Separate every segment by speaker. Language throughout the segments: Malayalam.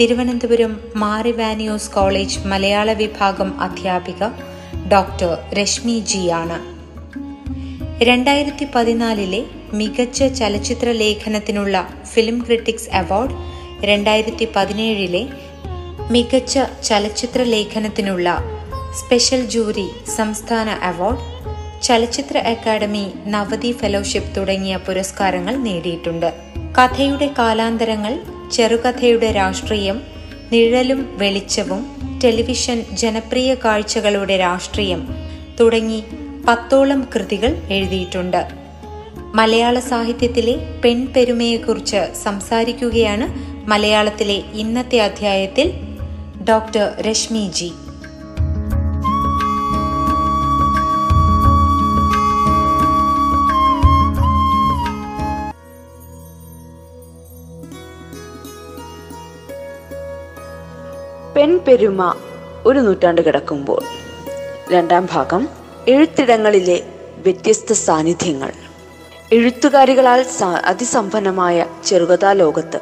Speaker 1: തിരുവനന്തപുരം മാറിവാനിയോസ് കോളേജ് മലയാള വിഭാഗം അധ്യാപിക ഡോക്ടർ രശ്മി ജി ആണ്. രണ്ടായിരത്തി പതിനാലിലെ മികച്ച ചലച്ചിത്ര ലേഖനത്തിനുള്ള ഫിലിം ക്രിട്ടിക്സ് അവാർഡ് രണ്ടായിരത്തി പതിനേഴിലെ മികച്ച ചലച്ചിത്ര ലേഖനത്തിനുള്ള സ്പെഷ്യൽ ജൂറി സംസ്ഥാന അവാർഡ് ചലച്ചിത്ര അക്കാദമി നവതി ഫെലോഷിപ്പ് തുടങ്ങിയ പുരസ്കാരങ്ങൾ നേടിയിട്ടുണ്ട്. കഥയുടെ കാലാന്തരങ്ങൾ ചെറുകഥയുടെ രാഷ്ട്രീയം നിഴലും വെളിച്ചവും ടെലിവിഷൻ ജനപ്രിയ കാഴ്ചകളുടെ രാഷ്ട്രീയം തുടങ്ങി പത്തോളം കൃതികൾ എഴുതിയിട്ടുണ്ട്. മലയാള സാഹിത്യത്തിലെ പെൺപെരുമയെക്കുറിച്ച് സംസാരിക്കുകയാണ് മലയാളത്തിലെ ഇന്നത്തെ അധ്യായത്തിൽ ഡോക്ടർ രശ്മി ജി
Speaker 2: പെൺപെരുമ ഒരു നൂറ്റാണ്ട് കിടക്കുമ്പോൾ. രണ്ടാം ഭാഗം എഴുത്തിടങ്ങളിലെ വ്യത്യസ്ത സാന്നിധ്യങ്ങൾ. എഴുത്തുകാരികളാൽ അതിസമ്പന്നമായ ചെറുകഥാ ലോകത്ത്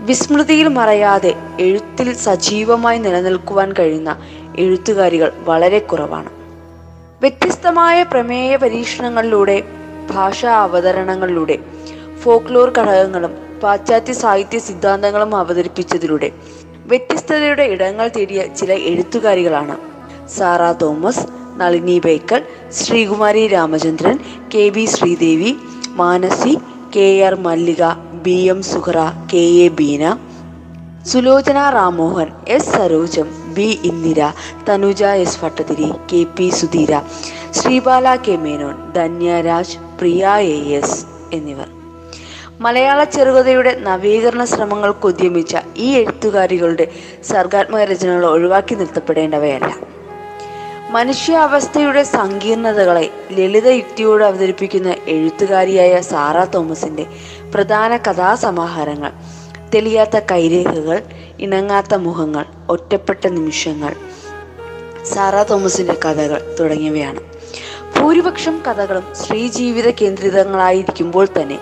Speaker 2: വിസ്മൃതിയിൽ മറയാതെ എഴുത്തിൽ സജീവമായി നിലനിൽക്കുവാൻ കഴിയുന്ന എഴുത്തുകാരികൾ വളരെ കുറവാണ്. വ്യത്യസ്തമായ പ്രമേയ പരീക്ഷണങ്ങളിലൂടെ ഭാഷാ അവതരണങ്ങളിലൂടെ ഫോക്ലോർ ഘടകങ്ങളും പാശ്ചാത്യ സാഹിത്യ സിദ്ധാന്തങ്ങളും അവതരിപ്പിച്ചതിലൂടെ വ്യത്യസ്തതയുടെ ഇടങ്ങൾ തേടിയ ചില എഴുത്തുകാരികളാണ്. Sara Thomas Nalini Bekal Sreekumari Ramachandran K V Sreedevi Manasi K R Mallika B M Suhara K A Beena Sulochana Ramohan S Sarojam B Indira Thanuja S Bhattathiri K P Sudheera Sreebala K Menon Dhanyaraj Priya A S എന്നിവർ. മലയാള ചെറുകഥയുടെ നവീകരണ ശ്രമങ്ങൾക്ക് ഉദ്യമിച്ച ഈ എഴുത്തുകാരികളുടെ സർഗാത്മക രചനകൾ ഒഴിവാക്കി നിർത്തപ്പെടേണ്ടവയല്ല. മനുഷ്യാവസ്ഥയുടെ സങ്കീർണതകളെ ലളിത യുക്തിയോട് അവതരിപ്പിക്കുന്ന എഴുത്തുകാരിയായ സാറ തോമസിന്റെ പ്രധാന കഥാസമാഹാരങ്ങൾ തെളിയാത്ത കൈരേഖകൾ ഇണങ്ങാത്ത മുഖങ്ങൾ ഒറ്റപ്പെട്ട നിമിഷങ്ങൾ സാറ തോമസിന്റെ കഥകൾ തുടങ്ങിയവയാണ്. ഭൂരിപക്ഷം കഥകളും സ്ത്രീജീവിത കേന്ദ്രിതങ്ങളായിരിക്കുമ്പോൾ തന്നെ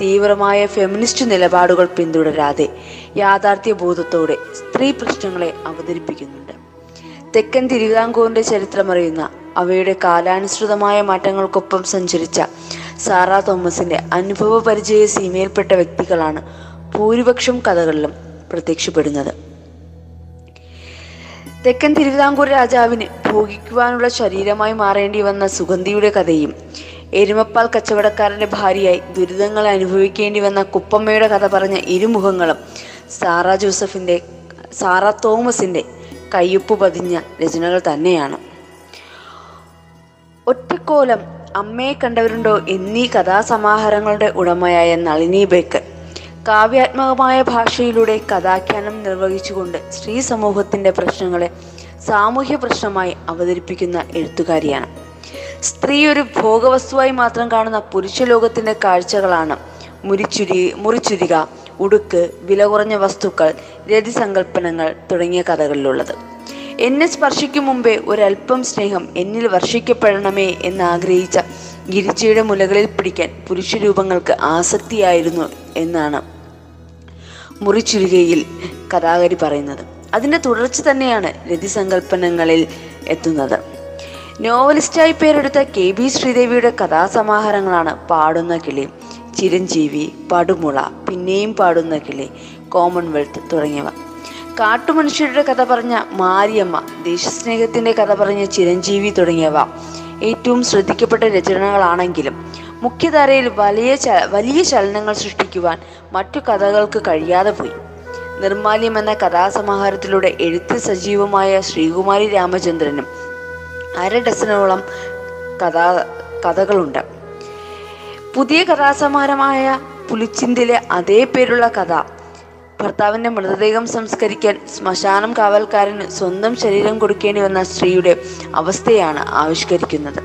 Speaker 2: തീവ്രമായ ഫെമിനിസ്റ്റ് നിലപാടുകൾ പിന്തുടരാതെ യാഥാർത്ഥ്യ ബോധത്തോടെ സ്ത്രീ പ്രശ്നങ്ങളെ അവതരിപ്പിക്കുന്നുണ്ട്. തെക്കൻ തിരുവിതാംകൂറിന്റെ ചരിത്രമറിയുന്ന അവയുടെ കാലാനുസൃതമായ മാറ്റങ്ങൾക്കൊപ്പം സഞ്ചരിച്ച സാറാ തോമസിന്റെ അനുഭവ പരിചയ സീമയിൽപ്പെട്ട വ്യക്തികളാണ് ഭൂരിപക്ഷം കഥകളിലും പ്രത്യക്ഷപ്പെടുന്നത്. തെക്കൻ തിരുവിതാംകൂർ രാജാവിന് ഭോഗിക്കുവാനുള്ള ശരീരമായി മാറേണ്ടി വന്ന സുഗന്ധിയുടെ കഥയും എരുമപ്പാൽ കച്ചവടക്കാരന്റെ ഭാര്യയായി ദുരിതങ്ങൾ അനുഭവിക്കേണ്ടി വന്ന കുപ്പമ്മയുടെ കഥ പറഞ്ഞ ഇരുമുഖങ്ങളും സാറ ജോസഫിന്റെ സാറ തോമസിന്റെ കയ്യൊപ്പ് പതിഞ്ഞ രചനകൾ തന്നെയാണ്. ഒറ്റക്കോലം അമ്മയെ കണ്ടവരുണ്ടോ എന്നീ കഥാസമാഹാരങ്ങളുടെ ഉടമയായ നളിനി ബേക്കർ കാവ്യാത്മകമായ ഭാഷയിലൂടെ കഥാഖ്യാനം നിർവഹിച്ചുകൊണ്ട് സ്ത്രീ സമൂഹത്തിന്റെ പ്രശ്നങ്ങളെ സാമൂഹ്യ പ്രശ്നമായി അവതരിപ്പിക്കുന്ന എഴുത്തുകാരിയാണ്. സ്ത്രീ ഒരു ഭോഗവസ്തുവായി മാത്രം കാണുന്ന പുരുഷ ലോകത്തിന്റെ കാഴ്ചകളാണ്. മുരിച്ചുരി മുറിച്ചുരിക ഉടുക്ക് വില കുറഞ്ഞ വസ്തുക്കൾ രതിസങ്കല്പനങ്ങൾ തുടങ്ങിയ കഥകളിലുള്ളത്. എന്നെ സ്പർശിക്കും മുമ്പേ ഒരല്പം സ്നേഹം എന്നിൽ വർഷിക്കപ്പെടണമേ എന്ന് ആഗ്രഹിച്ച ഗിരിജയുടെ മുലകളിൽ പിടിക്കാൻ പുരുഷരൂപങ്ങൾക്ക് ആസക്തിയായിരുന്നു എന്നാണ് മുറിച്ചുരുകയിൽ കഥാകാരി പറയുന്നത്. അതിന്റെ തുടർച്ച തന്നെയാണ് രതിസങ്കല്പനങ്ങളിൽ എത്തുന്നത്. നോവലിസ്റ്റായി പേരെടുത്ത കെ ബി ശ്രീദേവിയുടെ കഥാസമാഹാരങ്ങളാണ് പാടുന്ന കിളി ചിരഞ്ജീവി പടുമുള പിന്നെയും പാടുന്ന കിളി കോമൺവെൽത്ത് തുടങ്ങിയവ. കാട്ടുമനുഷ്യരുടെ കഥ പറഞ്ഞ മാരിയമ്മ ദേശസ്നേഹത്തിന്റെ കഥ പറഞ്ഞ ചിരഞ്ജീവി തുടങ്ങിയവ ഏറ്റവും ശ്രദ്ധിക്കപ്പെട്ട രചനകളാണെങ്കിലും മുഖ്യധാരയിൽ വലിയ വലിയ ചലനങ്ങൾ സൃഷ്ടിക്കുവാൻ മറ്റു കഥകൾക്ക് കഴിയാതെ പോയി. നിർമാല്യം എന്ന കഥാസമാഹാരത്തിലൂടെ എഴുത്ത് സജീവമായ ശ്രീകുമാരി രാമചന്ദ്രനും അര ഡസനോളം കഥാ കഥകളുണ്ട്. പുതിയ കഥാസമാരമായ പുലിച്ചിന്തിലെ അതേ പേരുള്ള കഥ ഭർത്താവിന്റെ മൃതദേഹം സംസ്കരിക്കാൻ ശ്മശാനം കാവൽക്കാരന് സ്വന്തം ശരീരം കൊടുക്കേണ്ടി വന്ന സ്ത്രീയുടെ അവസ്ഥയാണ് ആവിഷ്കരിക്കുന്നത്.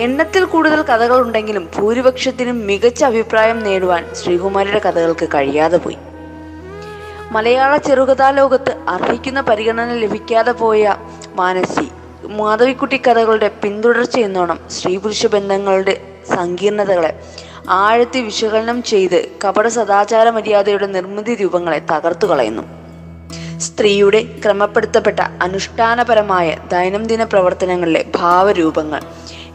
Speaker 2: എണ്ണത്തിൽ കൂടുതൽ കഥകൾ ഉണ്ടെങ്കിലും ഭൂരിപക്ഷത്തിനും മികച്ച അഭിപ്രായം നേടുവാൻ ശ്രീകുമാരിയുടെ കഥകൾക്ക് കഴിയാതെ പോയി. മലയാള ചെറുകഥാ ലോകത്ത് അർഹിക്കുന്ന പരിഗണന ലഭിക്കാതെ പോയ മാനസി മാധവിക്കുട്ടി കഥകളുടെ പിന്തുടർച്ച എന്നോണം സ്ത്രീ പുരുഷ ബന്ധങ്ങളുടെ സങ്കീർണതകളെ ആഴത്തി വിശകലനം ചെയ്ത് കപട സദാചാര മര്യാദയുടെ നിർമ്മിതി രൂപങ്ങളെ തകർത്തു കളയുന്നു. സ്ത്രീയുടെ ക്രമപ്പെടുത്തപ്പെട്ട അനുഷ്ഠാനപരമായ ദൈനംദിന പ്രവർത്തനങ്ങളിലെ ഭാവരൂപങ്ങൾ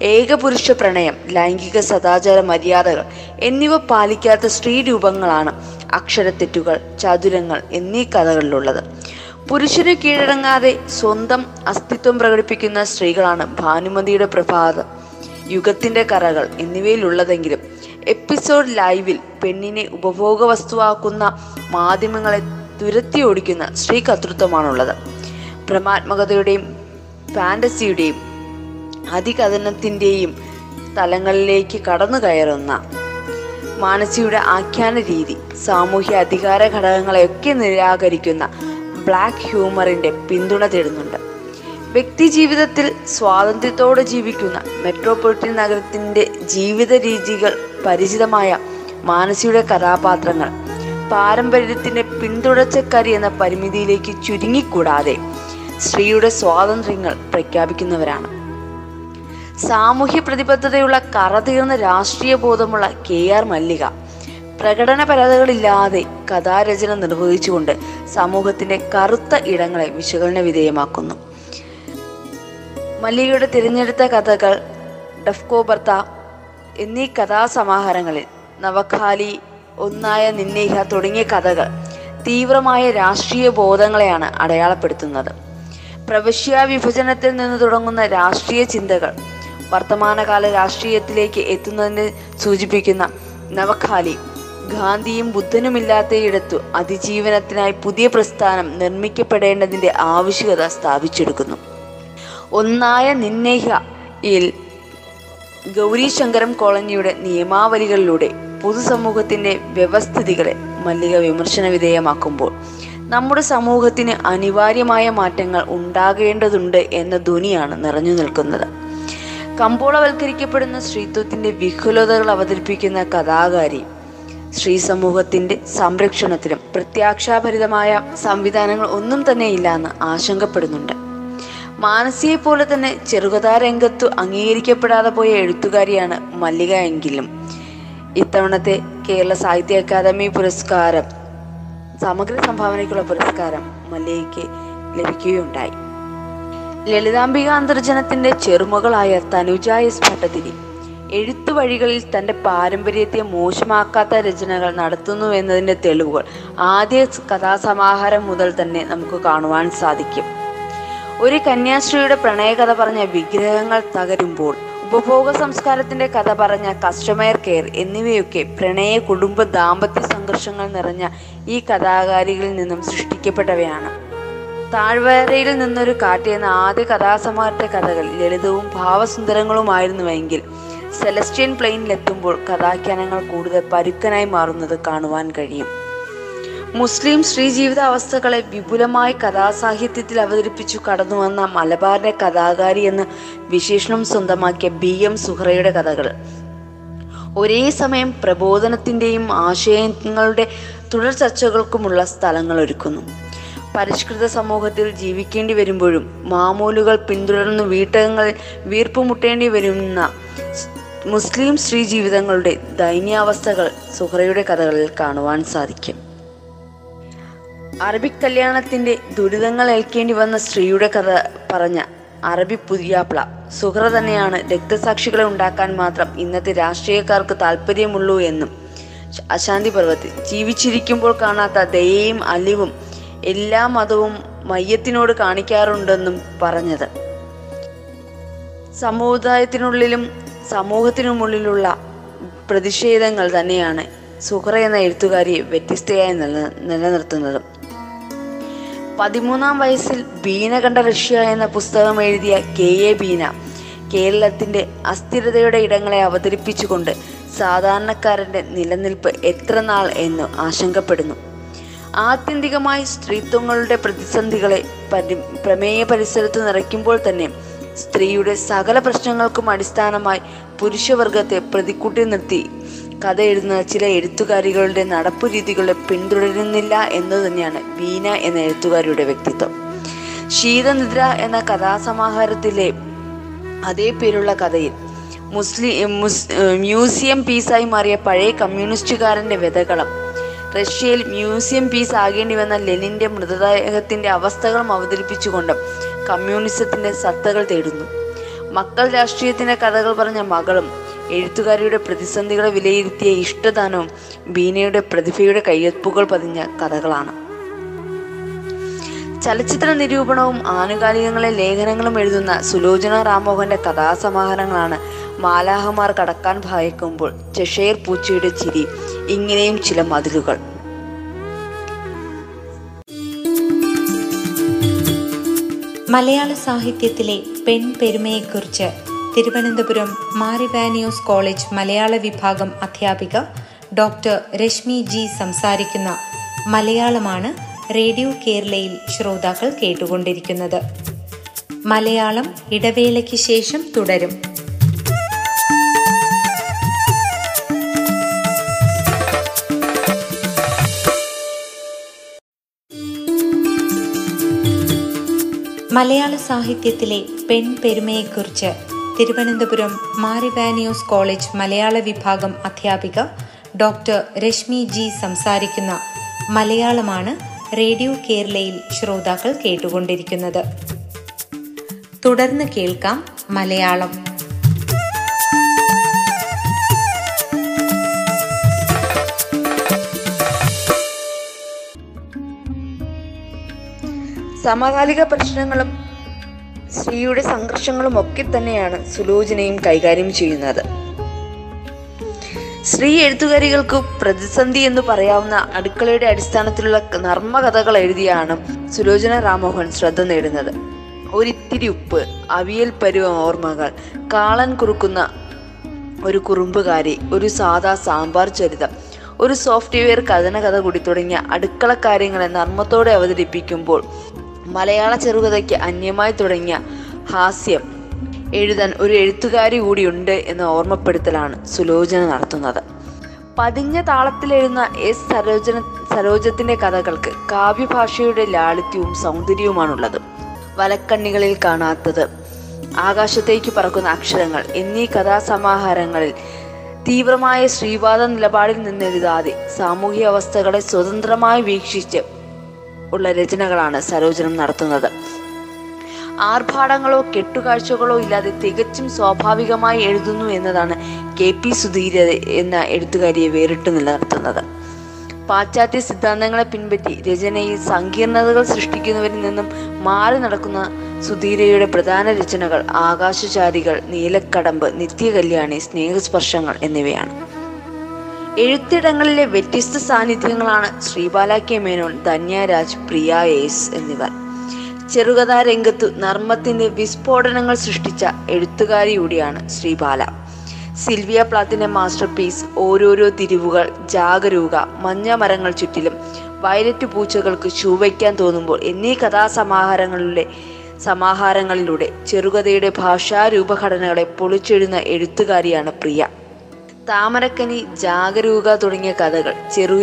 Speaker 2: ഏകപുരുഷ പ്രണയം ലൈംഗിക സദാചാര മര്യാദകൾ എന്നിവ പാലിക്കാത്ത സ്ത്രീ രൂപങ്ങളാണ് അക്ഷരത്തെറ്റുകൾ ചതുരങ്ങൾ എന്നീ കഥകളിലുള്ളത്. പുരുഷന് കീഴടങ്ങാതെ സ്വന്തം അസ്തിത്വം പ്രകടിപ്പിക്കുന്ന സ്ത്രീകളാണ് ഭാനുമതിയുടെ പ്രഭാതം യുഗത്തിന്റെ കറകൾ എന്നിവയിലുള്ളതെങ്കിലും എപ്പിസോഡ് ലൈവിൽ പെണ്ണിനെ ഉപഭോഗ വസ്തുവാക്കുന്ന മാധ്യമങ്ങളെ തുരത്തി ഓടിക്കുന്ന സ്ത്രീ കർത്തൃത്വമാണുള്ളത്. ഭ്രമാത്മകതയുടെയും ഫാന്റസിയുടെയും അതികഥനത്തിന്റെയും തലങ്ങളിലേക്ക് കടന്നു കയറുന്ന മാനസിയുടെ ആഖ്യാന രീതി സാമൂഹ്യ അധികാര ഘടകങ്ങളെയൊക്കെ നിരാകരിക്കുന്ന ബ്ലാക്ക് ഹ്യൂമറിന്റെ പിന്തുണ തേടുന്നുണ്ട്. വ്യക്തി ജീവിതത്തിൽ സ്വാതന്ത്ര്യത്തോടെ ജീവിക്കുന്ന മെട്രോപൊളിറ്റൻ നഗരത്തിന്റെ ജീവിത രീതികൾ പരിചിതമായ മാനസിയുടെ കഥാപാത്രങ്ങൾ പാരമ്പര്യത്തിന്റെ പിന്തുടർച്ചക്കാരി എന്ന പരിമിതിയിലേക്ക് ചുരുങ്ങിക്കൂടാതെ സ്ത്രീയുടെ സ്വാതന്ത്ര്യങ്ങൾ പ്രഖ്യാപിക്കുന്നവരാണ്. സാമൂഹ്യ പ്രതിബദ്ധതയുള്ള കറതീർന്ന രാഷ്ട്രീയ ബോധമുള്ള കെ ആർ മല്ലിക. പ്രകടന പരതകളില്ലാതെ കഥാരചന നിർവഹിച്ചുകൊണ്ട് സമൂഹത്തിന്റെ കറുത്ത ഇടങ്ങളെ വിശകലന വിധേയമാക്കുന്നു. മല്ലികയുടെ തിരഞ്ഞെടുത്ത കഥകൾ ഡഫ്കോ ബർത്ത എന്നീ കഥാസമാഹാരങ്ങളിൽ നവഖാലി ഒന്നായ നിന്നേഹ തുടങ്ങിയ കഥകൾ തീവ്രമായ രാഷ്ട്രീയ ബോധങ്ങളെയാണ് അടയാളപ്പെടുത്തുന്നത്. പ്രവശ്യ വിഭജനത്തിൽ നിന്ന് തുടങ്ങുന്ന രാഷ്ട്രീയ ചിന്തകൾ വർത്തമാനകാല രാഷ്ട്രീയത്തിലേക്ക് എത്തുന്നതിനെ സൂചിപ്പിക്കുന്ന നവഖാലി. ഗാന്ധിയും ബുദ്ധനുമില്ലാത്തയിടത്തു അതിജീവനത്തിനായി പുതിയ പ്രസ്ഥാനം നിർമ്മിക്കപ്പെടേണ്ടതിന്റെ ആവശ്യകത സ്ഥാപിച്ചെടുക്കുന്നു. ഒന്നായ നിന്നേഹയിൽ ഗൗരീശങ്കരം കോളനിയുടെ നിയമാവലികളിലൂടെ പൊതുസമൂഹത്തിന്റെ വ്യവസ്ഥിതികളെ മല്ലിക വിമർശന വിധേയമാക്കുമ്പോൾ നമ്മുടെ സമൂഹത്തിന് അനിവാര്യമായ മാറ്റങ്ങൾ ഉണ്ടാകേണ്ടതുണ്ട് എന്ന ധ്വനിയാണ് നിറഞ്ഞു നിൽക്കുന്നത്. കമ്പോളവൽക്കരിക്കപ്പെടുന്ന സ്ത്രീത്വത്തിന്റെ വിഹുലതകൾ അവതരിപ്പിക്കുന്ന കഥാകാരി. സ്ത്രീ സമൂഹത്തിന്റെ സംരക്ഷണത്തിലും പ്രത്യാക്ഷാഭരിതമായ സംവിധാനങ്ങൾ ഒന്നും തന്നെ ഇല്ല എന്ന് ആശങ്കപ്പെടുന്നുണ്ട്. മാനസിയെ പോലെ തന്നെ ചെറുകഥാ രംഗത്തു അംഗീകരിക്കപ്പെടാതെ പോയ എഴുത്തുകാരിയാണ് മല്ലിക എങ്കിലും. ഇത്തവണത്തെ കേരള സാഹിത്യ അക്കാദമി പുരസ്കാരം സമഗ്ര സംഭാവനയ്ക്കുള്ള പുരസ്കാരം മല്ലികയ്ക്ക് ലഭിക്കുകയുണ്ടായി. ലളിതാംബിക അന്തർജനത്തിന്റെ ചെറുമകളായ തനുജ എസ് ഭട്ടതിരി. എഴുത്തു വഴികളിൽ തന്റെ പാരമ്പര്യത്തെ മോശമാക്കാത്ത രചനകൾ നടത്തുന്നു എന്നതിന്റെ തെളിവുകൾ ആദ്യ കഥാസമാഹാരം മുതൽ തന്നെ നമുക്ക് കാണുവാൻ സാധിക്കും. ഒരു കന്യാശ്രീയുടെ പ്രണയകഥ പറഞ്ഞ വിഗ്രഹങ്ങൾ തകരുമ്പോൾ ഉപഭോഗ സംസ്കാരത്തിന്റെ കഥ പറഞ്ഞ കസ്റ്റമർ കെയർ എന്നിവയൊക്കെ പ്രണയ കുടുംബ ദാമ്പത്യ സംഘർഷങ്ങൾ നിറഞ്ഞ ഈ കഥാകാരികളിൽ നിന്നും സൃഷ്ടിക്കപ്പെട്ടവയാണ്. താഴ്വരയിൽ നിന്നൊരു കാറ്റ് എന്ന ആദ്യ കഥാസമാഹാരത്തെ കഥകൾ ലളിതവും ഭാവസുന്ദരങ്ങളുമായിരുന്നുവെങ്കിൽ സെലസ്റ്റിയൻ പ്ലെയിനിലെത്തുമ്പോൾ കഥാഖ്യാനങ്ങൾ കൂടുതൽ പരുക്കനായി മാറുന്നത് കാണുവാൻ കഴിയും. മുസ്ലിം സ്ത്രീ ജീവിതാവസ്ഥകളെ വിപുലമായി കഥാസാഹിത്യത്തിൽ അവതരിപ്പിച്ചു കടന്നുവന്ന മലബാറിന്റെ കഥാകാരി എന്ന വിശേഷണം സ്വന്തമാക്കിയ ബി എം സുഹറയുടെ കഥകൾ. ഒരേ സമയം പ്രബോധനത്തിന്റെയും ആശയങ്ങളുടെ തുടർ ചർച്ചകൾക്കുമുള്ള സ്ഥലങ്ങൾ ഒരുക്കുന്നു. പരിഷ്കൃത സമൂഹത്തിൽ ജീവിക്കേണ്ടി വരുമ്പോഴും മാമൂലുകൾ പിന്തുടർന്ന് വീട്ടകങ്ങളിൽ വീർപ്പുമുട്ടേണ്ടി വരുന്ന മുസ്ലിം സ്ത്രീ ജീവിതങ്ങളുടെ ദൈന്യാവസ്ഥകൾ സുഹറയുടെ കഥകളിൽ കാണുവാൻ സാധിക്കും. അറബിക് കല്യാണത്തിന്റെ ദുരിതങ്ങൾ ഏൽക്കേണ്ടി വന്ന സ്ത്രീയുടെ കഥ പറഞ്ഞ അറബി പുതിയാപ്ല. സുഹറ തന്നെയാണ് രക്തസാക്ഷികളെ ഉണ്ടാക്കാൻ മാത്രം ഇന്നത്തെ രാഷ്ട്രീയക്കാർക്ക് താല്പര്യമുള്ളൂ എന്നും അശാന്തി പർവത്തിൽ. ജീവിച്ചിരിക്കുമ്പോൾ കാണാത്ത ദയയും അലിവും എല്ലാ മതവും മയ്യത്തിനോട് കാണിക്കാറുണ്ടെന്നും പറഞ്ഞത്. സമുദായത്തിനുള്ളിലും സമൂഹത്തിനുമുള്ളിലുള്ള പ്രതിഷേധങ്ങൾ തന്നെയാണ് സുഹറ എന്ന എഴുത്തുകാരിയെ വ്യത്യസ്തയായി നില നിലനിർത്തുന്നതും. പതിമൂന്നാം വയസ്സിൽ ബീന കണ്ട റഷ്യ എന്ന പുസ്തകം എഴുതിയ കെ. എ. ബീന കേരളത്തിന്റെ അസ്ഥിരതയുടെ ഇടങ്ങളെ അവതരിപ്പിച്ചുകൊണ്ട് സാധാരണക്കാരന്റെ നിലനിൽപ്പ് എത്ര നാൾ എന്ന് ആശങ്കപ്പെടുന്നു. ആത്യന്തികമായി സ്ത്രീത്വങ്ങളുടെ പ്രതിസന്ധികളെ പരി പ്രമേയ പരിസരത്ത് നിറയ്ക്കുമ്പോൾ തന്നെ സ്ത്രീയുടെ സകല പ്രശ്നങ്ങൾക്കും അടിസ്ഥാനമായി പുരുഷവർഗത്തെ പ്രതിക്കൂട്ടി നിർത്തി. കഥ എഴുതുന്ന ചില എഴുത്തുകാരികളുടെ നടപ്പു രീതികളെ പിന്തുടരുന്നില്ല എന്ന് തന്നെയാണ് വീണ എന്ന എഴുത്തുകാരിയുടെ വ്യക്തിത്വം. ശീതനിദ്ര എന്ന കഥാസമാഹാരത്തിലെ അതേ പേരുള്ള കഥയിൽ മുസ്ലിം മ്യൂസിയം പീസായി മാറിയ പഴയ കമ്മ്യൂണിസ്റ്റുകാരന്റെ വ്യതകളം റഷ്യയിൽ മ്യൂസിയം പീസ് ആകേണ്ടി വന്ന ലെനിന്റെ മൃതദേഹത്തിന്റെ അവസ്ഥകളും അവതരിപ്പിച്ചുകൊണ്ട് കമ്മ്യൂണിസത്തിന്റെ സത്തകൾ തേടുന്നു. മക്കൾ രാഷ്ട്രീയത്തിന്റെ കഥകൾ പറഞ്ഞ മകളും എഴുത്തുകാരിയുടെ പ്രതിസന്ധികളെ വിലയിരുത്തിയ ഇഷ്ടദാനവും ബീനയുടെ പ്രതിഭയുടെ കയ്യൊപ്പുകൾ പതിഞ്ഞ കഥകളാണ്. ചലച്ചിത്ര നിരൂപണവും ആനുകാലികങ്ങളെ ലേഖനങ്ങളും എഴുതുന്ന സുലോചന രാമോഹന്റെ കഥാസമാഹാരങ്ങളാണ് മാലാഹമാർ കടക്കാൻ ഭയക്കുമ്പോൾ ചെഷയർ പൂച്ചയുടെ ചിരി ഇങ്ങനെയും ചില മതിലുകൾ.
Speaker 1: മലയാള സാഹിത്യത്തിലെ പെൺ പെരുമയെക്കുറിച്ച് തിരുവനന്തപുരം മാരിവാനിയോസ് കോളേജ് മലയാള വിഭാഗം അധ്യാപിക ഡോക്ടർ രശ്മി ജി സംസാരിക്കുന്ന മലയാളമാണ് റേഡിയോ കേരളയിൽ ശ്രോതാക്കൾ കേട്ടുകൊണ്ടിരിക്കുന്നത്. മലയാളം ഇടവേളയ്ക്ക് ശേഷം തുടരും. മലയാള സാഹിത്യത്തിലെ പെൺ പെരുമയെക്കുറിച്ച് തിരുവനന്തപുരം മാരിവാനിയോസ് കോളേജ് മലയാള വിഭാഗം അധ്യാപിക ഡോക്ടർ രശ്മി ജി സംസാരിക്കുന്ന മലയാളമാണ് റേഡിയോ കേരളയിൽ ശ്രോതാക്കൾ കേട്ടുകൊണ്ടിരിക്കുന്നത്. തുടർന്ന് കേൾക്കാം മലയാളം.
Speaker 2: സമകാലിക പ്രശ്നങ്ങളും സ്ത്രീയുടെ സംഘർഷങ്ങളും ഒക്കെ തന്നെയാണ് സുലോചനയും കൈകാര്യം ചെയ്യുന്നത്. സ്ത്രീ എഴുത്തുകാരികൾക്ക് പ്രതിസന്ധി എന്ന് പറയാവുന്ന അടുക്കളയുടെ അടിസ്ഥാനത്തിലുള്ള നർമ്മകഥകൾ എഴുതിയാണ് സുലോചന രാമോഹൻ ശ്രദ്ധ നേടുന്നത്. ഒരിത്തിരി ഉപ്പ് അവിയൽ പരുവ ഓർമ്മകൾ കാളൻ കുറുക്കുന്ന ഒരു കുറുമ്പുകാരി ഒരു സാധാ സാമ്പാർ ചരിതം ഒരു സോഫ്റ്റ്വെയർ കഥന കഥ കൂടി തുടങ്ങിയ അടുക്കള കാര്യങ്ങളെ നർമ്മത്തോടെ അവതരിപ്പിക്കുമ്പോൾ മലയാള ചെറുകഥയ്ക്ക് അന്യമായി തുടങ്ങിയ ഹാസ്യം എഴുതാൻ ഒരു എഴുത്തുകാരി കൂടിയുണ്ട് എന്ന ഓർമ്മപ്പെടുത്തലാണ് സുലോചന നടത്തുന്നത്. പതിഞ്ഞ താളത്തിലെഴുന്ന എസ് സരോജന സരോജത്തിന്റെ കഥകൾക്ക് കാവ്യഭാഷയുടെ ലാളിത്യവും സൗന്ദര്യവുമാണുള്ളത്. വലക്കണ്ണികളിൽ കാണാത്തത് ആകാശത്തേക്ക് പറക്കുന്ന അക്ഷരങ്ങൾ എന്നീ കഥാസമാഹാരങ്ങളിൽ തീവ്രമായ ശ്രീവാദ നിലപാടിൽ നിന്നെഴുതാതെ സാമൂഹ്യ അവസ്ഥകളെ സ്വതന്ത്രമായി വീക്ഷിച്ച് ഉള്ള രചനകളാണ് സരോജനം നടത്തുന്നത്. ആർഭാടങ്ങളോ കെട്ടുകാഴ്ചകളോ ഇല്ലാതെ തികച്ചും സ്വാഭാവികമായി എഴുതുന്നു എന്നതാണ് കെ പി സുധീര എന്ന എഴുത്തുകാരിയെ വേറിട്ട് നിലനിർത്തുന്നത്. പാശ്ചാത്യ സിദ്ധാന്തങ്ങളെ പിൻപറ്റി രചനയിൽ സങ്കീർണതകൾ സൃഷ്ടിക്കുന്നവരിൽ നിന്നും മാറി നടക്കുന്ന സുധീരയുടെ പ്രധാന രചനകൾ ആകാശചാരികൾ നീലക്കടമ്പ് നിത്യകല്യാണി സ്നേഹസ്പർശങ്ങൾ എന്നിവയാണ്. എഴുത്തിടങ്ങളിലെ വ്യത്യസ്ത സാന്നിധ്യങ്ങളാണ് ശ്രീബാല കെ മേനോൻ ധന്യരാജ് പ്രിയ എസ് എന്നിവർ. ചെറുകഥാ രംഗത്തു നർമ്മത്തിന്റെ വിസ്ഫോടനങ്ങൾ സൃഷ്ടിച്ച എഴുത്തുകാരി കൂടിയാണ് ശ്രീബാല. സിൽവിയ പ്ലാത്തിന്റെ മാസ്റ്റർ പീസ് ഓരോരോ തിരിവുകൾ ജാഗരൂക മഞ്ഞ മരങ്ങൾ ചുറ്റിലും വയലറ്റ് പൂച്ചകൾക്ക് ചൂവയ്ക്കാൻ തോന്നുമ്പോൾ എന്നീ കഥാസമാഹാരങ്ങളിലെ സമാഹാരങ്ങളിലൂടെ ചെറുകഥയുടെ ഭാഷാ രൂപഘടനകളെ പൊളിച്ചെഴുന്ന എഴുത്തുകാരിയാണ് പ്രിയ. താമരക്കനി ജാഗരൂക തുടങ്ങിയ കഥകൾ ചെറു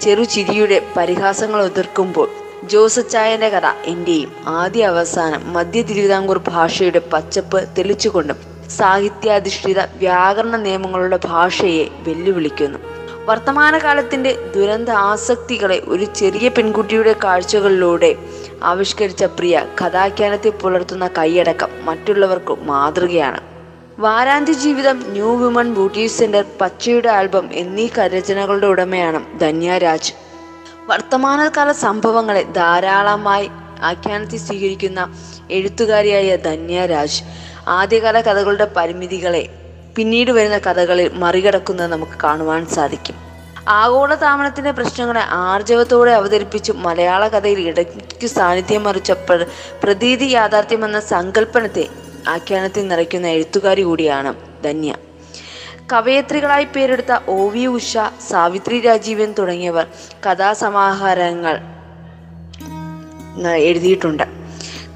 Speaker 2: ചെറുചിരിയുടെ പരിഹാസങ്ങൾ ഒതിർക്കുമ്പോൾ ജോസച്ചായന്റെ കഥ എന്റെയും ആദ്യ അവസാനം മധ്യ തിരുവിതാംകൂർ ഭാഷയുടെ പച്ചപ്പ് തെളിച്ചുകൊണ്ടും സാഹിത്യാധിഷ്ഠിത വ്യാകരണ നിയമങ്ങളുടെ ഭാഷയെ വെല്ലുവിളിക്കുന്നു. വർത്തമാനകാലത്തിന്റെ ദുരന്ത ആസക്തികളെ ഒരു ചെറിയ പെൺകുട്ടിയുടെ കാഴ്ചകളിലൂടെ ആവിഷ്കരിച്ച പ്രിയ കഥാഖ്യാനത്തെ പുലർത്തുന്ന കൈയടക്കം മറ്റുള്ളവർക്ക് മാതൃകയാണ്. വാരാന്ത്യ ജീവിതം ന്യൂ വുമൺ ബ്യൂട്ടി സെന്റർ പച്ചയുടെ ആൽബം എന്നീ കരചനകളുടെ ഉടമയാണ് ധന്യ രാജ്. വർത്തമാനകാല സംഭവങ്ങളെ ധാരാളമായി ആഖ്യാനത്തിൽ സ്വീകരിക്കുന്ന എഴുത്തുകാരിയായ ധന്യ രാജ്. ആദ്യകാല കഥകളുടെ പരിമിതികളെ പിന്നീട് വരുന്ന കഥകളിൽ മറികടക്കുന്നത് നമുക്ക് കാണുവാൻ സാധിക്കും. ആഗോള താമനത്തിന്റെ പ്രശ്നങ്ങളെ ആർജവത്തോടെ അവതരിപ്പിച്ച് മലയാള കഥയിൽ ഇടയ്ക്ക് സാന്നിധ്യം മറിച്ച പ്ര- പ്രതീതി യാഥാർത്ഥ്യമെന്ന സങ്കല്പനത്തെ ആഖ്യാനത്തിൽ നിറയ്ക്കുന്ന എഴുത്തുകാരി കൂടിയാണ് ധന്യ. കവയത്രികളായി പേരെടുത്ത ഒ വി ഉഷ സാവിത്രി രാജീവൻ തുടങ്ങിയവർ കഥാസമാഹാരങ്ങൾ എഴുതിയിട്ടുണ്ട്.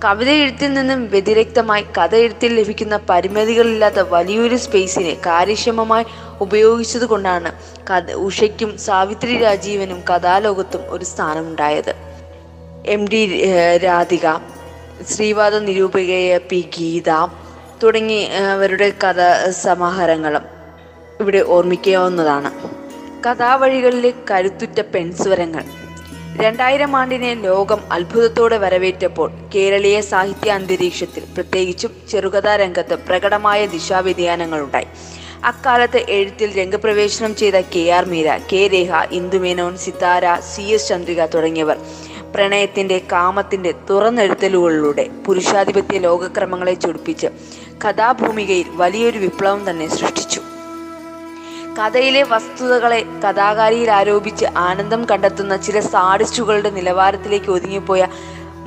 Speaker 2: കവിത എഴുത്തിൽ നിന്നും വ്യതിരിക്തമായി കഥ എഴുത്തിൽ ലഭിക്കുന്ന പരിമിതികളില്ലാത്ത വലിയൊരു സ്പേസിനെ കാര്യക്ഷമമായി ഉപയോഗിച്ചത് കൊണ്ടാണ് കഥ ഉഷയ്ക്കും സാവിത്രി രാജീവനും കഥാലോകത്തും ഒരു സ്ഥാനമുണ്ടായത്. എം ഡി രാധിക ശ്രീവാദ നിരൂപികയെ പി. ഗീത തുടങ്ങി അവരുടെ കഥ സമാഹാരങ്ങളും ഇവിടെ ഓർമ്മിക്കാവുന്നതാണ്. കഥാവഴികളിലെ കരുത്തുറ്റ പെൺസ്വരങ്ങൾ. രണ്ടായിരം ആണ്ടിനെ ലോകം അത്ഭുതത്തോടെ വരവേറ്റപ്പോൾ കേരളീയ സാഹിത്യ അന്തരീക്ഷത്തിൽ പ്രത്യേകിച്ചും ചെറുകഥാ രംഗത്ത് പ്രകടമായ ദിശാവ്യതിയാനങ്ങളുണ്ടായി. അക്കാലത്ത് എഴുത്തിൽ രംഗപ്രവേശനം ചെയ്ത K. R. Meera K. Rekha Indu Menon Sithara C. S. Chandrika തുടങ്ങിയവർ പ്രണയത്തിന്റെ കാമത്തിന്റെ തുറന്നെഴുത്തലുകളിലൂടെ പുരുഷാധിപത്യ ലോകക്രമങ്ങളെ ചൊടിപ്പിച്ച് കഥാഭൂമികയിൽ വലിയൊരു വിപ്ലവം തന്നെ സൃഷ്ടിച്ചു. കഥയിലെ വസ്തുതകളെ കഥാകാരിയിൽ ആരോപിച്ച് ആനന്ദം കണ്ടെത്തുന്ന ചില സാഡിസ്റ്റുകളുടെ നിലവാരത്തിലേക്ക് ഒതുങ്ങിപ്പോയ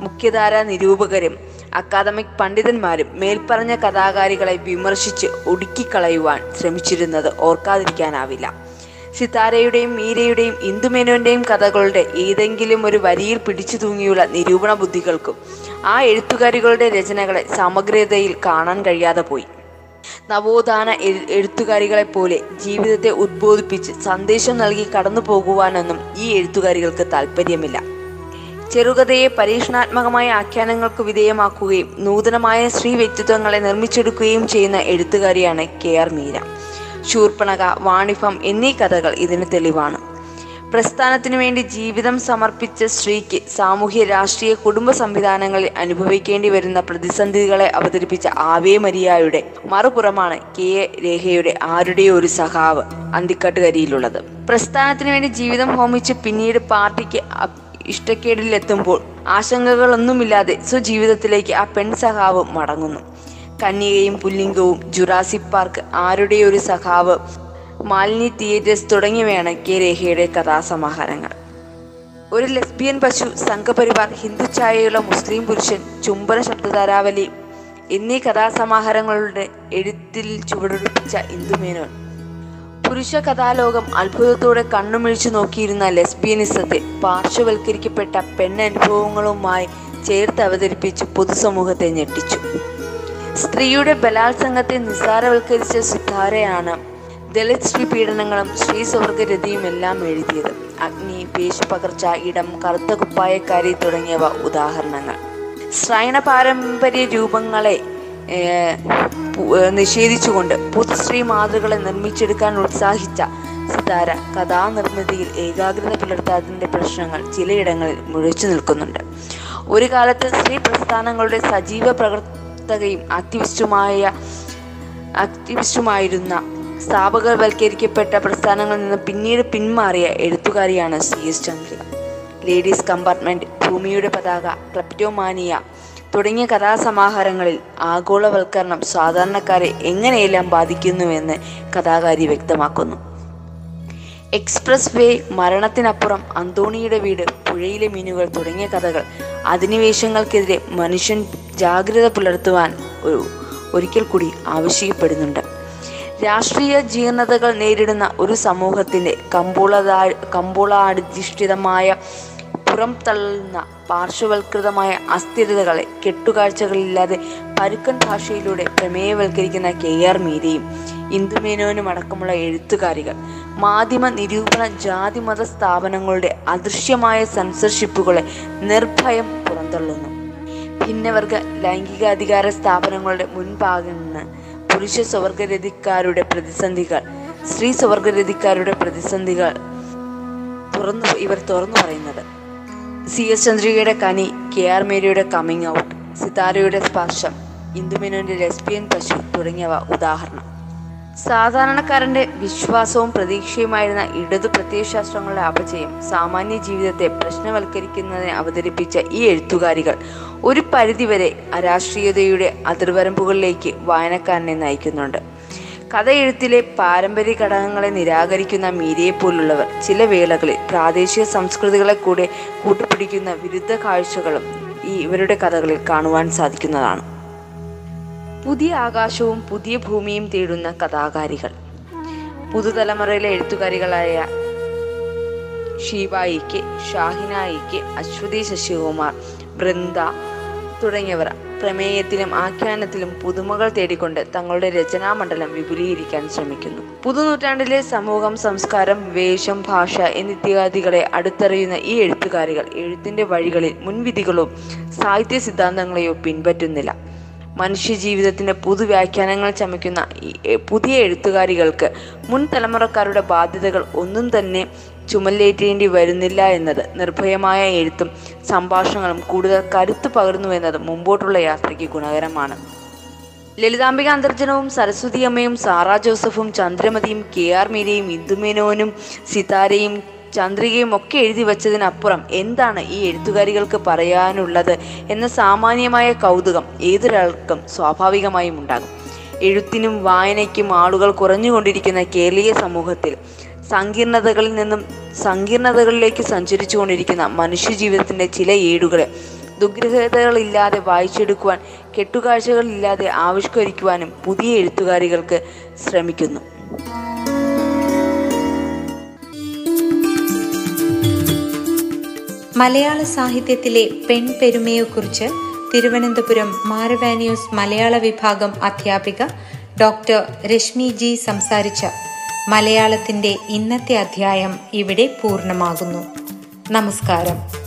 Speaker 2: മുഖ്യധാര നിരൂപകരും അക്കാദമിക് പണ്ഡിതന്മാരും മേൽപ്പറഞ്ഞ കഥാകാരികളെ വിമർശിച്ച് ഒടുക്കിക്കളയുവാൻ ശ്രമിച്ചിരുന്നത് ഓർക്കാതിരിക്കാനാവില്ല. സിതാരയുടെയും മീരയുടെയും ഇന്ദുമേനോന്റെയും കഥകളുടെ ഏതെങ്കിലും ഒരു വരിയിൽ പിടിച്ചു തൂങ്ങിയുള്ള നിരൂപണ ബുദ്ധികൾക്കും ആ എഴുത്തുകാരികളുടെ രചനകളെ സമഗ്രതയിൽ കാണാൻ കഴിയാതെ പോയി. നവോത്ഥാന എഴു- എഴുത്തുകാരികളെ പോലെ ജീവിതത്തെ ഉദ്ബോധിപ്പിച്ച് സന്ദേശം നൽകി കടന്നു പോകുവാനൊന്നും ഈ എഴുത്തുകാരികൾക്ക് താല്പര്യമില്ല ചെറുകഥയെ പരീക്ഷണാത്മകമായ ആഖ്യാനങ്ങൾക്ക് വിധേയമാക്കുകയും നൂതനമായ സ്ത്രീ വ്യക്തിത്വങ്ങളെ നിർമ്മിച്ചെടുക്കുകയും ചെയ്യുന്ന എഴുത്തുകാരിയാണ് കെ ആർ മീര. ശൂർപ്പണക വാണിഭം എന്നീ കഥകൾ ഇതിന് തെളിവാണ്. പ്രസ്ഥാനത്തിനു വേണ്ടി ജീവിതം സമർപ്പിച്ച സ്ത്രീക്ക് സാമൂഹ്യ രാഷ്ട്രീയ കുടുംബ സംവിധാനങ്ങളിൽ അനുഭവിക്കേണ്ടി വരുന്ന പ്രതിസന്ധികളെ അവതരിപ്പിച്ച ആവേ മരിയായുടെ മറുപുറമാണ് കെ. എ. രേഖയുടെ ആരുടെയോ ഒരു സഹാവ് അന്തിക്കാട്ടുകരിയിലുള്ളത്. പ്രസ്ഥാനത്തിനു വേണ്ടി ജീവിതം ഹോമിച്ച് പിന്നീട് പാർട്ടിക്ക് ഇഷ്ടക്കേടിലെത്തുമ്പോൾ ആശങ്കകളൊന്നുമില്ലാതെ സ്വജീവിതത്തിലേക്ക് ആ പെൺ സഹാവ് മടങ്ങുന്നു. കന്യകയും പുല്ലിംഗവും ജുറാസിക് പാർക്ക് ആരുടെ ഒരു സഖാവ് മാലിനി തിയേറ്റേഴ്സ് തുടങ്ങിയവയാണ് കെ രേഖയുടെ കഥാസമാഹാരങ്ങൾ. ഒരു ലെസ്ബിയൻ പശു സംഘപരിവാർ ഹിന്ദു ഛായയുള്ള മുസ്ലിം പുരുഷൻ ചുംബന ശബ്ദധാരാവലി എന്നീ കഥാസമാഹാരങ്ങളുടെ എഴുത്തിൽ ചുവടുപിടിപ്പിച്ച ഇന്ദുമേനോൻ പുരുഷ കഥാലോകം അത്ഭുതത്തോടെ കണ്ണുമിഴിച്ചു നോക്കിയിരുന്ന ലെസ്ബിയനിസത്തെ പാർശ്വവൽക്കരിക്കപ്പെട്ട പെണ്ണനുഭവങ്ങളുമായി ചേർത്ത് അവതരിപ്പിച്ച് പൊതുസമൂഹത്തെ ഞെട്ടിച്ചു. സ്ത്രീയുടെ ബലാത്സംഗത്തെ നിസ്സാരവൽക്കരിച്ച സുധാരയാണ് ദളിത് സ്ത്രീ പീഡനങ്ങളും സ്ത്രീ സ്വർഗരതിയും എല്ലാം എഴുതിയത്. അഗ്നി പേശപകർച്ച ഇടം കറുത്ത കുപ്പായക്കാരി തുടങ്ങിയവ ഉദാഹരണങ്ങൾ. ശ്രൈണ പാരമ്പര്യ രൂപങ്ങളെ നിഷേധിച്ചുകൊണ്ട് പുതു സ്ത്രീ നിഷേധിച്ചുകൊണ്ട് പുതുസ്ത്രീ മാതൃകളെ നിർമ്മിച്ചെടുക്കാൻ ഉത്സാഹിച്ച സിതാര കഥാനിർമ്മിതിയിൽ ഏകാഗ്രത പുലർത്താതിന്റെ പ്രശ്നങ്ങൾ ചിലയിടങ്ങളിൽ മുഴച്ചു നിൽക്കുന്നുണ്ട്. ഒരു കാലത്ത് സ്ത്രീ പ്രസ്ഥാനങ്ങളുടെ സജീവ പ്രവർത്തകയും ആക്ടിവിസ്റ്റുമായ ആക്ടിവിസ്റ്റുമായിരുന്ന സ്ഥാപകവൽക്കരിക്കപ്പെട്ട പ്രസ്ഥാനങ്ങളിൽ നിന്ന് പിന്നീട് പിന്മാറിയ എഴുത്തുകാരിയാണ് C S Chandrika ladies compartment ഭൂമിയുടെ പതാക ക്ലപ്റ്റോമാനിയ തുടങ്ങിയ കഥാസമാഹാരങ്ങളിൽ ആഗോളവൽക്കരണം സാധാരണക്കാരെ എങ്ങനെയെല്ലാം ബാധിക്കുന്നുവെന്ന് കഥാകാരി വ്യക്തമാക്കുന്നു. എക്സ്പ്രസ് വേ മരണത്തിനപ്പുറം അന്തോണിയുടെ വീട് പുഴയിലെ മീനുകൾ തുടങ്ങിയ കഥകൾ അധിനിവേശങ്ങൾക്കെതിരെ മനുഷ്യൻ ജാഗ്രത പുലർത്തുവാൻ ഒരു ഒരിക്കൽ കൂടി ആവശ്യപ്പെടുന്നുണ്ട്. രാഷ്ട്രീയ ജീർണതകൾ നേരിടുന്ന ഒരു സമൂഹത്തിന്റെ കമ്പോളതാ കമ്പോളാധിഷ്ഠിതമായ പുറം തള്ളുന്ന പാർശ്വവൽകൃതമായ അസ്ഥിരതകളെ കെട്ടുകാഴ്ചകളില്ലാതെ പരുക്കൻ ഭാഷയിലൂടെ പ്രമേയവൽക്കരിക്കുന്ന കെ ആർ മീരയും ഇന്ദുമേനോനും അടക്കമുള്ള എഴുത്തുകാരികൾ. മാധ്യമ നിരൂപണ ജാതിമത സ്ഥാപനങ്ങളുടെ അദൃശ്യമായ സെൻസർഷിപ്പുകളെ നിർഭയം പുറന്തള്ളുന്നു. ഭിന്നവർഗ ലൈംഗികാധികാര സ്ഥാപനങ്ങളുടെ മുൻഭാഗം നിന്ന് പുരുഷ സ്വർഗരതിക്കാരുടെ പ്രതിസന്ധികൾ സ്ത്രീ സ്വർഗരതിക്കാരുടെ പ്രതിസന്ധികൾ തുറന്നു ഇവർ തുറന്നു പറയുന്നത്. സി എസ് ചന്ദ്രികയുടെ കനി കെ ആർ മേരിയുടെ കമ്മിങ് ഔട്ട് സിതാരയുടെ സ്പർശം ഇന്ദുമേനോന്റെ ലെസ്ബിയൻ പശു തുടങ്ങിയവ ഉദാഹരണം. സാധാരണക്കാരന്റെ വിശ്വാസവും പ്രതീക്ഷയുമായിരുന്ന ഇടതു പ്രത്യയശാസ്ത്രങ്ങളുടെ അപചയം സാമാന്യ ജീവിതത്തെ പ്രശ്നവൽക്കരിക്കുന്നതിനെ അവതരിപ്പിച്ച ഈ എഴുത്തുകാരികൾ ഒരു പരിധിവരെ അരാഷ്ട്രീയതയുടെ അതിർവരമ്പുകളിലേക്ക് വായനക്കാരനെ നയിക്കുന്നുണ്ട്. കഥയെഴുത്തിലെ പാരമ്പര്യ ഘടകങ്ങളെ നിരാകരിക്കുന്ന മീരയെ പോലുള്ളവർ ചില വേളകളിൽ പ്രാദേശിക സംസ്കൃതികളെ കൂടെ കൂട്ടുപിടിക്കുന്ന വിരുദ്ധ കാഴ്ചകളും ഈ ഇവരുടെ കഥകളിൽ കാണുവാൻ സാധിക്കുന്നതാണ്. പുതിയ ആകാശവും പുതിയ ഭൂമിയും തേടുന്ന കഥാകാരികൾ. പുതുതലമുറയിലെ എഴുത്തുകാരികളായ ഷീബായിക്ക് ഷാഹിനായിക്ക് അശ്വതി ശശികുമാർ ബൃന്ദ തുടങ്ങിയവർ പ്രമേയത്തിലും ആഖ്യാനത്തിലും പുതുമകൾ തേടിക്കൊണ്ട് തങ്ങളുടെ രചനാമണ്ഡലം വിപുലീകരിക്കാൻ ശ്രമിക്കുന്നു. പുതുനൂറ്റാണ്ടിലെ സമൂഹം സംസ്കാരം വേഷം ഭാഷ എന്നിത്യാദികളെ അടുത്തറിയുന്ന ഈ എഴുത്തുകാരികൾ എഴുത്തിന്റെ വഴികളിൽ മുൻവിധികളോ സാഹിത്യ സിദ്ധാന്തങ്ങളെയോ പിൻപറ്റുന്നില്ല. മനുഷ്യജീവിതത്തിന്റെ പുതുവ്യാഖ്യാനങ്ങൾ ചമയ്ക്കുന്ന പുതിയ എഴുത്തുകാരികൾക്ക് മുൻ തലമുറക്കാരുടെ ബാധ്യതകൾ ഒന്നും തന്നെ ചുമലേറ്റേണ്ടി വരുന്നില്ല എന്നത് നിർഭയമായ എഴുത്തും സംഭാഷണങ്ങളും കൂടുതൽ കരുത്ത് പകരുന്നു എന്നത് മുമ്പോട്ടുള്ള യാത്രയ്ക്ക് ഗുണകരമാണ്. ലളിതാംബിക അന്തർജനവും സരസ്വതി അമ്മയും സാറാ ജോസഫും ചന്ദ്രമതിയും കെ ആർ മീരയും ഇന്ദുമേനോനും സിതാരയും ചന്ദ്രികയും ഒക്കെ എഴുതി വച്ചതിനപ്പുറം എന്താണ് ഈ എഴുത്തുകാരികൾക്ക് പറയാനുള്ളത് എന്ന സാമാന്യമായ കൗതുകം ഏതൊരാൾക്കും സ്വാഭാവികമായും ഉണ്ടാകും. എഴുത്തിനും വായനയ്ക്കും ആളുകൾ കുറഞ്ഞുകൊണ്ടിരിക്കുന്ന കേരളീയ സമൂഹത്തിൽ സങ്കീർണതകളിൽ നിന്നും സങ്കീർണതകളിലേക്ക് സഞ്ചരിച്ചുകൊണ്ടിരിക്കുന്ന മനുഷ്യജീവിതത്തിന്റെ ചില ഏടുകളെ ദുഗ്രഹതകളില്ലാതെ വായിച്ചെടുക്കുവാൻ കെട്ടുകാഴ്ചകളില്ലാതെ ആവിഷ്കരിക്കുവാനും പുതിയ എഴുത്തുകാരികൾക്ക് ശ്രമിക്കുന്നു.
Speaker 1: മലയാള സാഹിത്യത്തിലെ പെൺപെരുമയെക്കുറിച്ച് തിരുവനന്തപുരം മാരവാനിയൂസ് മലയാള വിഭാഗം അധ്യാപിക ഡോക്ടർ രശ്മി ജി സംസാരിച്ച മലയാളത്തിന്റെ ഇന്നത്തെ അധ്യായം ഇവിടെ പൂർണമാകുന്നു. നമസ്കാരം.